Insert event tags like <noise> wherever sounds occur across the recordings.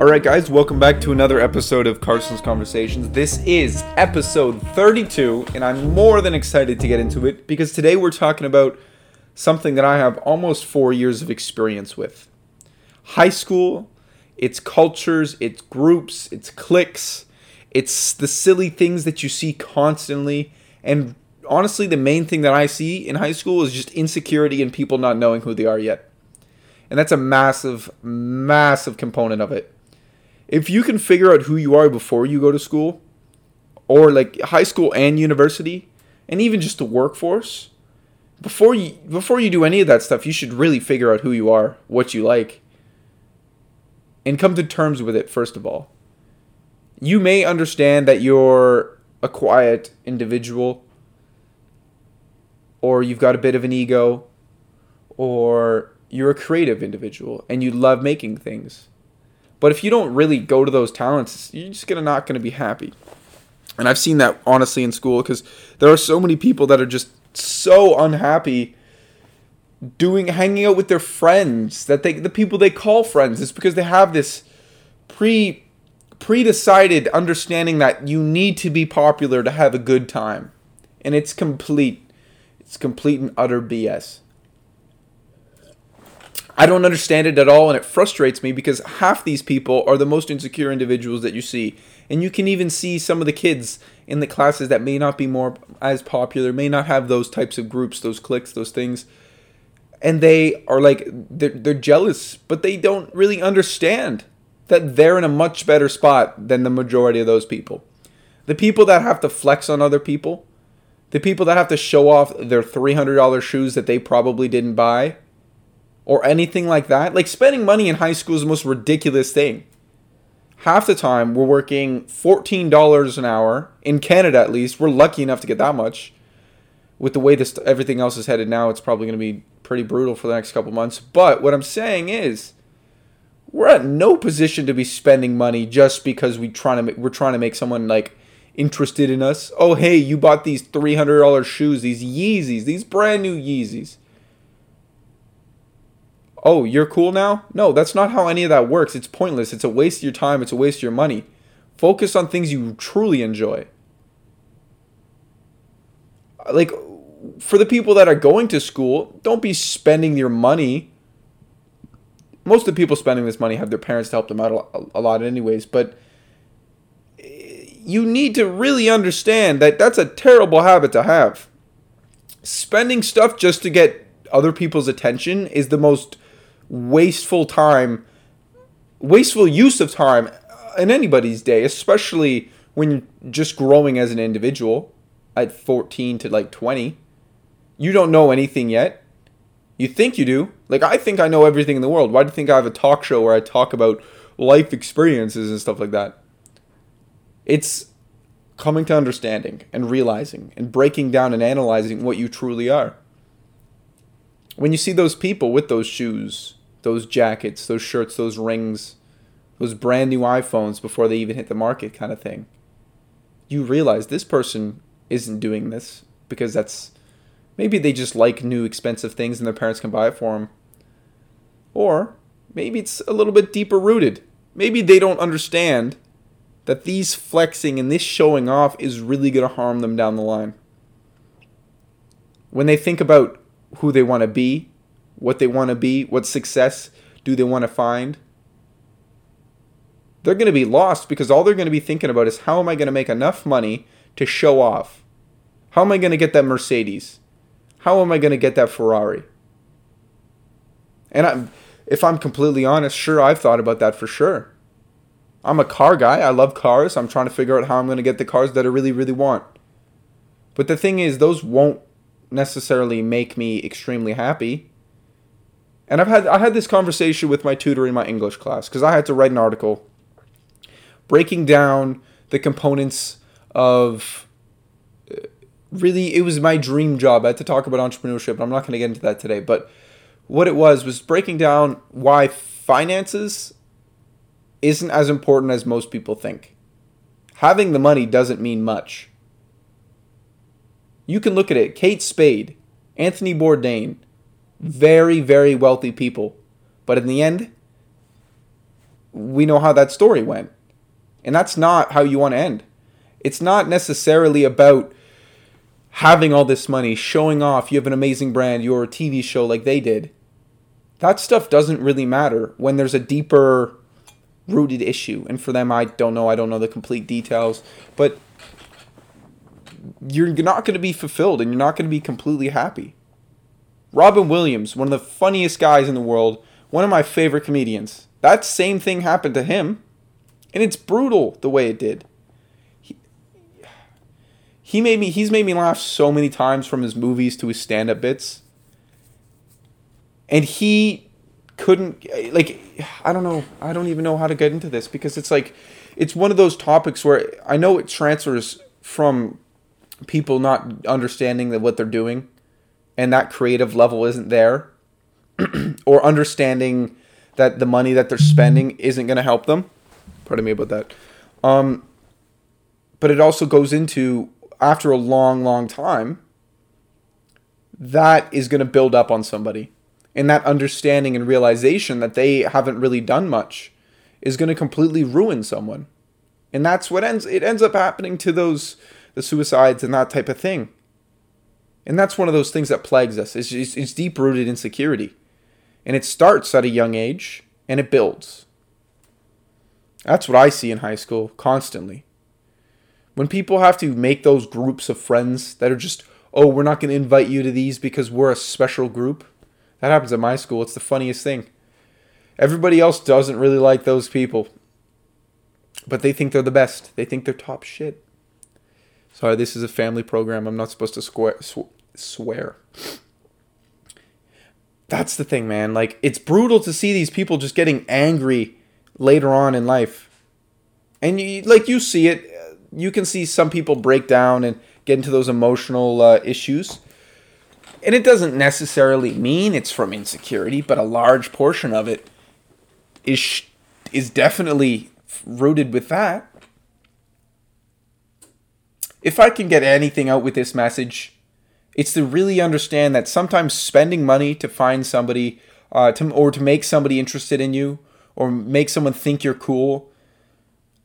All right, guys, welcome back to another episode of Carson's Conversations. This is episode 32, and I'm more than excited to get into it because today we're talking about something that I have almost four years of experience with high school, its cultures, its groups, its cliques, it's the silly things that you see constantly. And honestly, the main thing that I see in high school is just insecurity and people not knowing who they are yet. And that's a massive, massive component of it if you can figure out who you are before you go to school, or like high school and university, and even just the workforce, before you before you do any of that stuff, you should really figure out who you are, what you like, and come to terms with it first of all. You may understand that you're a quiet individual or you've got a bit of an ego or you're a creative individual and you love making things but if you don't really go to those talents, you're just gonna not gonna be happy. And I've seen that honestly in school because there are so many people that are just so unhappy doing hanging out with their friends that they the people they call friends is because they have this pre pre-decided understanding that you need to be popular to have a good time and it's complete it's complete and utter bs I don't understand it at all, and it frustrates me because half these people are the most insecure individuals that you see. And you can even see some of the kids in the classes that may not be more as popular, may not have those types of groups, those cliques, those things. And they are like, they're, they're jealous, but they don't really understand that they're in a much better spot than the majority of those people. The people that have to flex on other people, the people that have to show off their $300 shoes that they probably didn't buy or anything like that. Like spending money in high school is the most ridiculous thing. Half the time we're working $14 an hour in Canada at least. We're lucky enough to get that much. With the way this everything else is headed now, it's probably going to be pretty brutal for the next couple months. But what I'm saying is we're at no position to be spending money just because we trying to make, we're trying to make someone like interested in us. Oh, hey, you bought these $300 shoes, these Yeezys, these brand new Yeezys oh, you're cool now? No, that's not how any of that works. It's pointless. It's a waste of your time. It's a waste of your money. Focus on things you truly enjoy. Like, for the people that are going to school, don't be spending your money. Most of the people spending this money have their parents to help them out a lot, anyways, but eh, you need to really understand that that's a terrible habit to have. Spending stuff just to get other people's attention is the most wasteful time, wasteful use of time in anybody's day, especially when you're just growing as an individual at 14 to like 20. You don't know anything yet. You think you do. Like, I think I know everything in the world. Why do you think I have a talk show where I talk about life experiences and stuff like that? It's coming to understanding and realizing and breaking down and analyzing what you truly are. When you see those people with those shoes, those jackets, those shirts, those rings, those brand new iPhones before they even hit the market kind of thing. You realize this person isn't doing this because that's maybe they just like new expensive things and their parents can buy it for them. Or maybe it's a little bit deeper rooted. Maybe they don't understand that these flexing and this showing off is really going to harm them down the line. When they think about who they want to be what they want to be, what success do they want to find, they're going to be lost because all they're going to be thinking about is how am I going to make enough money to show off? How am I going to get that Mercedes? How am I going to get that Ferrari? And I'm, if I'm completely honest, sure, I've thought about that for sure. I'm a car guy. I love cars. I'm trying to figure out how I'm going to get the cars that I really, really want. But the thing is, those won't necessarily make me extremely happy. And I've had I had this conversation with my tutor in my English class because I had to write an article breaking down the components of uh, really it was my dream job. I had to talk about entrepreneurship, I'm not going to get into that today, but what it was was breaking down why finances isn't as important as most people think. Having the money doesn't mean much. You can look at it. Kate Spade, Anthony Bourdain, very, very wealthy people. But in the end, we know how that story went. And that's not how you want to end. It's not necessarily about having all this money, showing off, you have an amazing brand, you're a TV show like they did. That stuff doesn't really matter when there's a deeper rooted issue. And for them, I don't know. I don't know the complete details. But you're not going to be fulfilled and you're not going to be completely happy. Robin Williams, one of the funniest guys in the world, one of my favorite comedians. That same thing happened to him. And it's brutal the way it did. He, he made me he's made me laugh so many times from his movies to his stand-up bits. And he couldn't like I don't know, I don't even know how to get into this because it's like it's one of those topics where I know it transfers from people not understanding that what they're doing and that creative level isn't there <clears throat> or understanding that the money that they're spending isn't going to help them. Pardon me about that. Um, but it also goes into after a long, long time, that is going to build up on somebody. And that understanding and realization that they haven't really done much is going to completely ruin someone. And that's what ends it ends up happening to those the suicides and that type of thing. And that's one of those things that plagues us. It's, it's, it's deep rooted insecurity. And it starts at a young age and it builds. That's what I see in high school constantly. When people have to make those groups of friends that are just, oh, we're not going to invite you to these because we're a special group. That happens at my school. It's the funniest thing. Everybody else doesn't really like those people. But they think they're the best. They think they're top shit. Sorry, this is a family program. I'm not supposed to swear. swear. That's the thing, man. Like, it's brutal to see these people just getting angry later on in life. And you, like, you see it. You can see some people break down and get into those emotional uh, issues. And it doesn't necessarily mean it's from insecurity, but a large portion of it is is definitely rooted with that if I can get anything out with this message, it's to really understand that sometimes spending money to find somebody, uh, to, or to make somebody interested in you, or make someone think you're cool,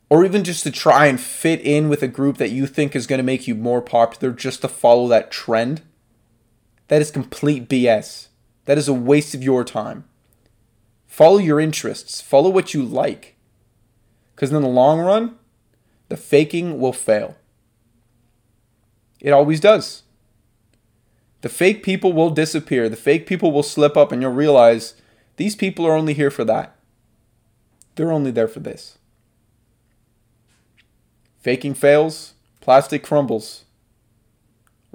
or even just to try and fit in with a group that you think is going to make you more popular just to follow that trend, that is complete BS. That is a waste of your time. Follow your interests, follow what you like. Because in the long run, the faking will fail. It always does. The fake people will disappear. The fake people will slip up, and you'll realize these people are only here for that. They're only there for this. Faking fails, plastic crumbles.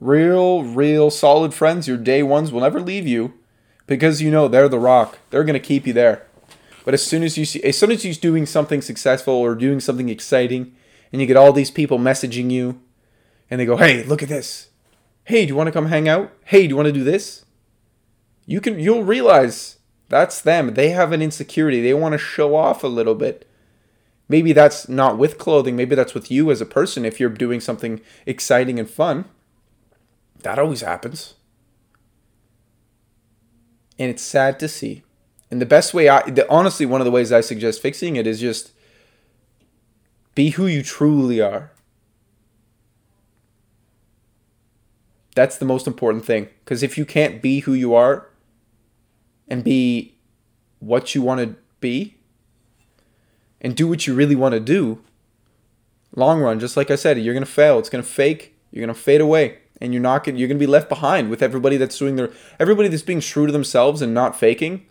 Real, real solid friends, your day ones, will never leave you because you know they're the rock. They're going to keep you there. But as soon as you see, as soon as you're doing something successful or doing something exciting, and you get all these people messaging you, and they go, "Hey, look at this. Hey, do you want to come hang out? Hey, do you want to do this?" You can you'll realize that's them. They have an insecurity. They want to show off a little bit. Maybe that's not with clothing, maybe that's with you as a person if you're doing something exciting and fun. That always happens. And it's sad to see. And the best way I the, honestly one of the ways I suggest fixing it is just be who you truly are. That's the most important thing. Because if you can't be who you are and be what you want to be and do what you really want to do, long run, just like I said, you're going to fail. It's going to fake. You're going to fade away. And you're not going you're going to be left behind with everybody that's doing their everybody that's being true to themselves and not faking.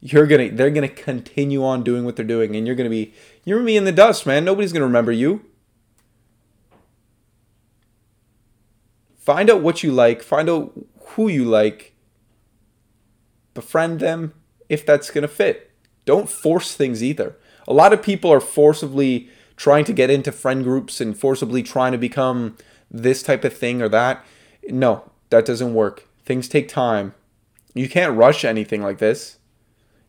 You're to they're to continue on doing what they're doing and you're to be you're to be in the dust, man. Nobody's to remember you. Find out what you like, find out who you like, befriend them if that's going to fit. Don't force things either. A lot of people are forcibly trying to get into friend groups and forcibly trying to become this type of thing or that. No, that doesn't work. Things take time. You can't rush anything like this.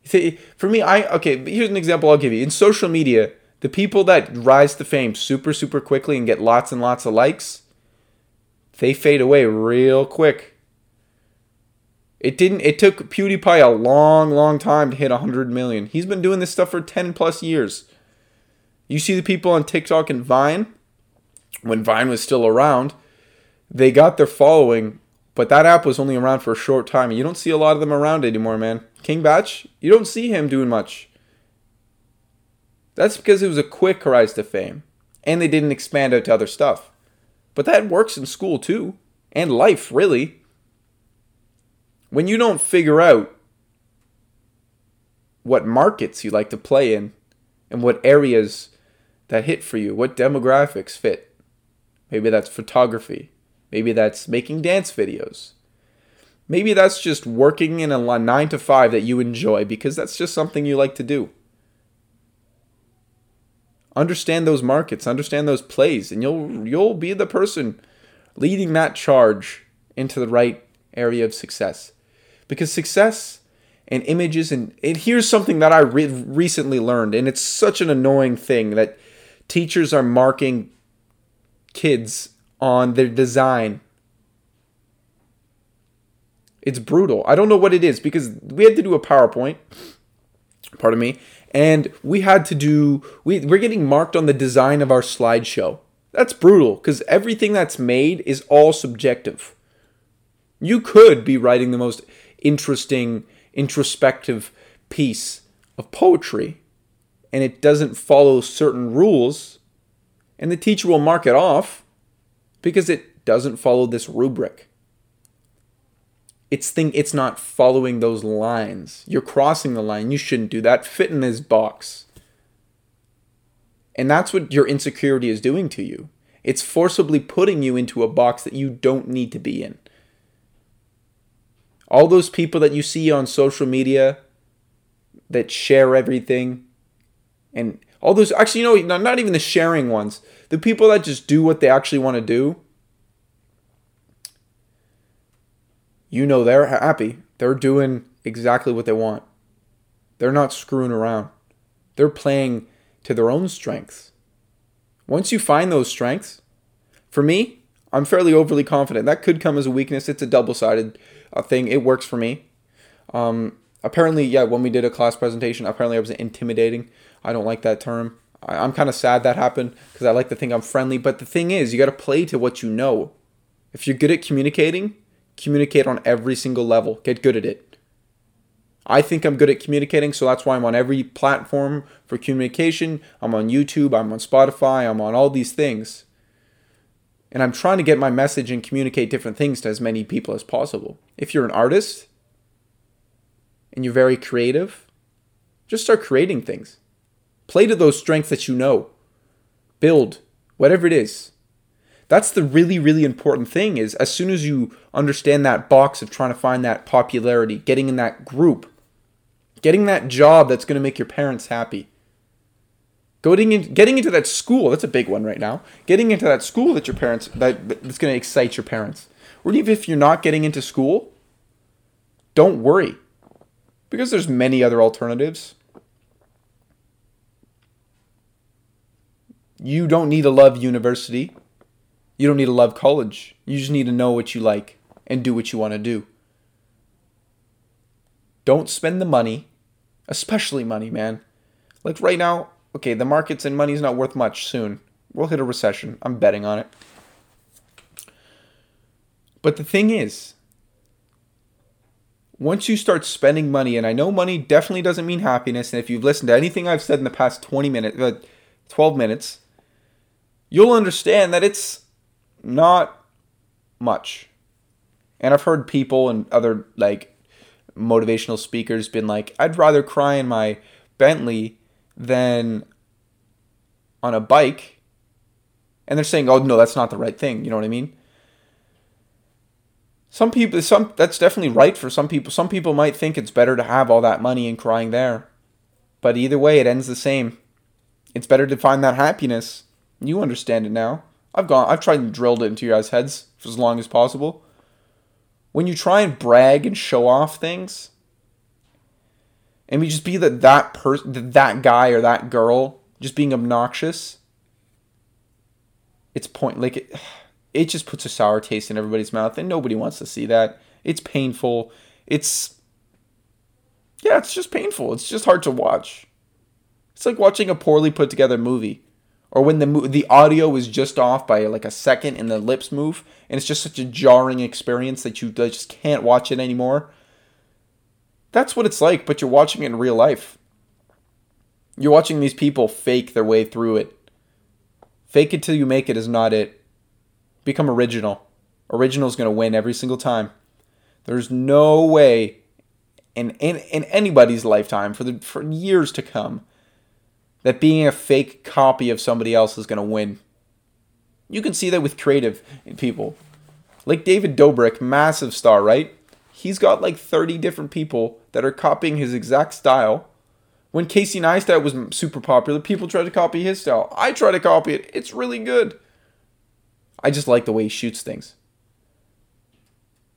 See, for me, I okay. Here's an example I'll give you. In social media, the people that rise to fame super super quickly and get lots and lots of likes, they fade away real quick. It didn't it took PewDiePie a long, long time to hit 100 million. He's been doing this stuff for 10 plus years. You see the people on TikTok and Vine when Vine was still around, they got their following, but that app was only around for a short time. You don't see a lot of them around anymore, man. King Bach, you don't see him doing much. That's because it was a quick rise to fame, and they didn't expand out to other stuff. But that works in school too, and life, really. When you don't figure out what markets you like to play in and what areas that hit for you, what demographics fit. Maybe that's photography. Maybe that's making dance videos. Maybe that's just working in a 9 to 5 that you enjoy because that's just something you like to do. Understand those markets, understand those plays, and you'll you'll be the person leading that charge into the right area of success. Because success and images and, and here's something that I re- recently learned and it's such an annoying thing that teachers are marking kids on their design. It's brutal. I don't know what it is because we had to do a PowerPoint, pardon me, and we had to do we we're getting marked on the design of our slideshow. That's brutal because everything that's made is all subjective. You could be writing the most interesting, introspective piece of poetry, and it doesn't follow certain rules, and the teacher will mark it off because it doesn't follow this rubric it's thing it's not following those lines. You're crossing the line. You shouldn't do that. Fit in this box. And that's what your insecurity is doing to you. It's forcibly putting you into a box that you don't need to be in. All those people that you see on social media that share everything and all those actually you know not even the sharing ones the people that just do what they actually want to do you know they're happy. They're doing exactly what they want. They're not screwing around. They're playing to their own strengths. Once you find those strengths, for me, I'm fairly overly confident. That could come as a weakness. It's a double sided uh, thing. It works for me. Um, apparently, yeah, when we did a class presentation, apparently I was intimidating. I don't like that term. I, I'm kind of sad that happened because I like to think I'm friendly. But the thing is, you got to play to what you know. If you're good at communicating, communicate on every single level. Get good at it. I think I'm good at communicating, so that's why I'm on every platform for communication. I'm on YouTube, I'm on Spotify, I'm on all these things. And I'm trying to get my message and communicate different things to as many people as possible. If you're an artist and you're very creative, just start creating things. Play to those strengths that you know. Build, whatever it is. That's the really, really important thing is as soon as you understand that box of trying to find that popularity, getting in that group, getting that job that's going to make your parents happy, getting, in, getting into that school, that's a big one right now, getting into that school that your parents, that, that's going to excite your parents. Or even if you're not getting into school, don't worry because there's many other alternatives. You don't need to love university. You don't need to love college. You just need to know what you like and do what you want to do. Don't spend the money, especially money, man. Like right now, okay, the markets and money's not worth much soon. We'll hit a recession. I'm betting on it. But the thing is, once you start spending money, and I know money definitely doesn't mean happiness, and if you've listened to anything I've said in the past 20 minutes, uh, 12 minutes, you'll understand that it's not much. And I've heard people and other like motivational speakers been like, I'd rather cry in my Bentley than on a bike. And they're saying, "Oh no, that's not the right thing." You know what I mean? Some people some that's definitely right for some people. Some people might think it's better to have all that money and crying there. But either way, it ends the same. It's better to find that happiness. You understand it now. I've gone I've tried and drilled it into your guys' heads for as long as possible. When you try and brag and show off things, and we just be that that person that guy or that girl just being obnoxious, it's point like it, it just puts a sour taste in everybody's mouth, and nobody wants to see that. It's painful. It's yeah, it's just painful. It's just hard to watch. It's like watching a poorly put together movie, or when the the audio is just off by like a second and the lips move, and it's just such a jarring experience that you just can't watch it anymore. That's what it's like, but you're watching it in real life. You're watching these people fake their way through it. Fake it till you make it is not it. Become original. Original is going to win every single time. There's no way in, in, in anybody's lifetime for the for years to come that being a fake copy of somebody else is going to win. You can see that with creative people. Like David Dobrik, massive star, right? He's got like 30 different people that are copying his exact style. When Casey Neistat was super popular, people tried to copy his style. I try to copy it. It's really good. I just like the way he shoots things.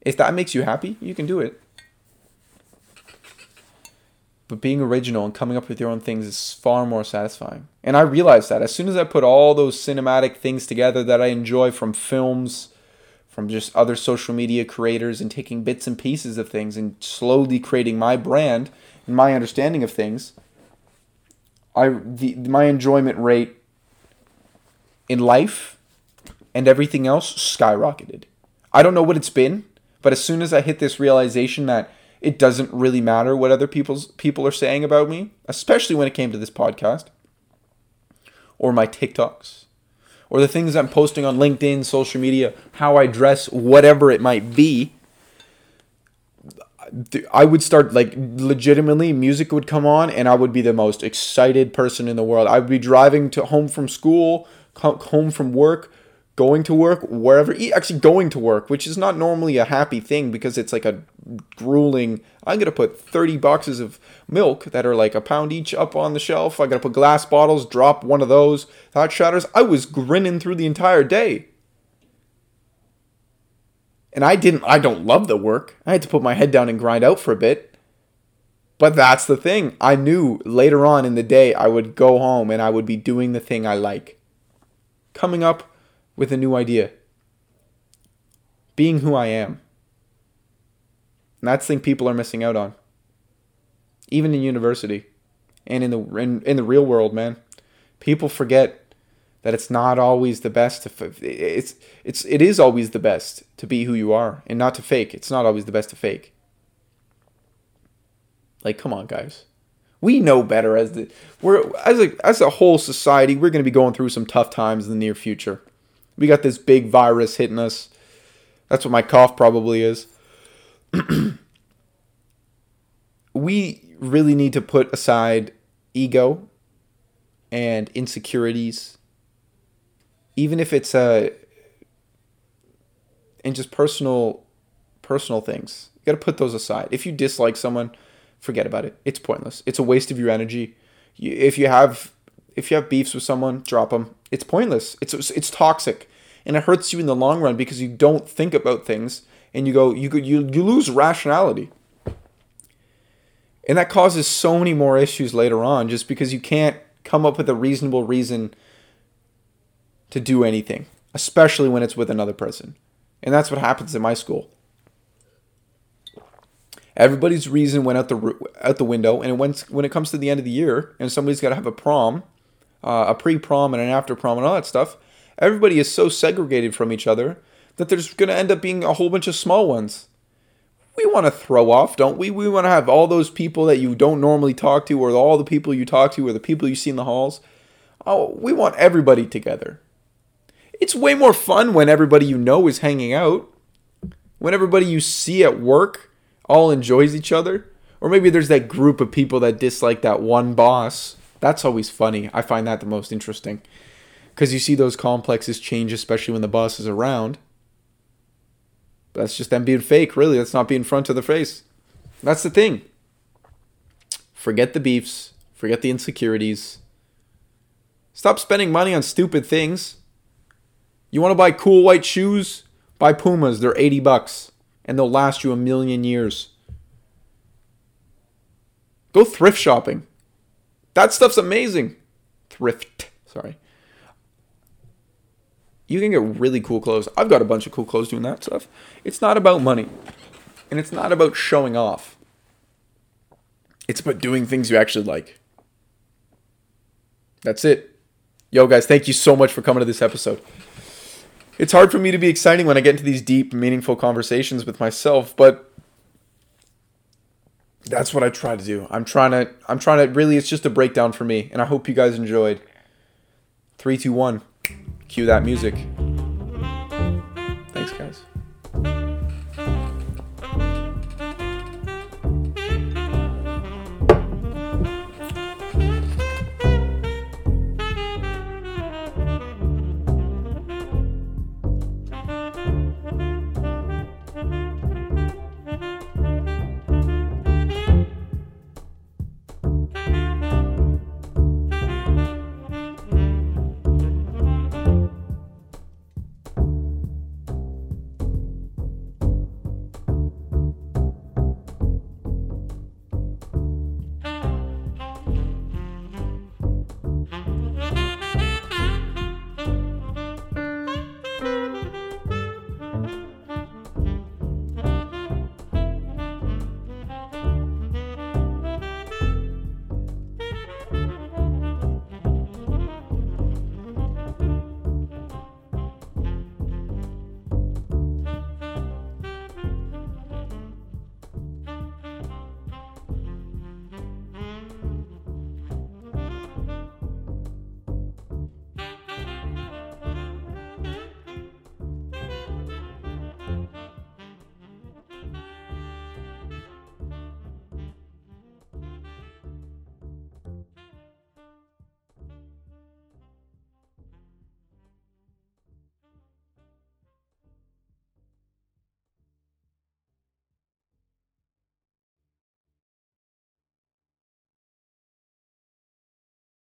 If that makes you happy, you can do it. But being original and coming up with your own things is far more satisfying. And I realized that as soon as I put all those cinematic things together that I enjoy from films, from just other social media creators, and taking bits and pieces of things and slowly creating my brand and my understanding of things, I the, my enjoyment rate in life and everything else skyrocketed. I don't know what it's been, but as soon as I hit this realization that it doesn't really matter what other people's people are saying about me, especially when it came to this podcast or my TikToks or the things I'm posting on LinkedIn, social media, how I dress, whatever it might be. I would start like legitimately music would come on and I would be the most excited person in the world. I would be driving to home from school, home from work, going to work, wherever, actually going to work, which is not normally a happy thing because it's like a grueling. I'm going to put 30 boxes of milk that are like a pound each up on the shelf. I got to put glass bottles, drop one of those. That shatters. I was grinning through the entire day. And I didn't, I don't love the work. I had to put my head down and grind out for a bit. But that's the thing. I knew later on in the day I would go home and I would be doing the thing I like. Coming up with a new idea. Being who I am. And that's thing people are missing out on. Even in university and in the in, in the real world, man. People forget that it's not always the best to it's it's it is always the best to be who you are and not to fake. It's not always the best to fake. Like come on, guys. We know better as the we're as a as a whole society, we're going to be going through some tough times in the near future. We got this big virus hitting us. That's what my cough probably is. <clears throat> we really need to put aside ego and insecurities, even if it's a uh, and just personal personal things. You got to put those aside. If you dislike someone, forget about it. It's pointless. It's a waste of your energy. If you have if you have beefs with someone, drop them. It's pointless. It's it's toxic, and it hurts you in the long run because you don't think about things and you go you you you lose rationality. And that causes so many more issues later on just because you can't come up with a reasonable reason to do anything, especially when it's with another person. And that's what happens in my school. Everybody's reason went out the out the window, and when when it comes to the end of the year, and somebody's got to have a prom, uh, a pre-prom and an after-prom and all that stuff, everybody is so segregated from each other that there's going to end up being a whole bunch of small ones. We want to throw off, don't we? We want to have all those people that you don't normally talk to, or all the people you talk to, or the people you see in the halls. Oh, we want everybody together. It's way more fun when everybody you know is hanging out. When everybody you see at work all enjoys each other. Or maybe there's that group of people that dislike that one boss. That's always funny. I find that the most interesting. Because you see those complexes change, especially when the boss is around. That's just them being fake, really. That's not being front to the face. That's the thing. Forget the beefs, forget the insecurities. Stop spending money on stupid things. You want to buy cool white shoes? Buy Pumas. They're 80 bucks and they'll last you a million years. Go thrift shopping. That stuff's amazing. Thrift, sorry you can get really cool clothes. I've got a bunch of cool clothes doing that stuff. It's not about money. And it's not about showing off. It's about doing things you actually like. That's it. Yo, guys, thank you so much for coming to this episode. It's hard for me to be exciting when I get into these deep, meaningful conversations with myself, but that's what I try to do. I'm trying to I'm trying to really it's just a breakdown for me, and I hope you guys enjoyed. Three, two, one. Cue that music.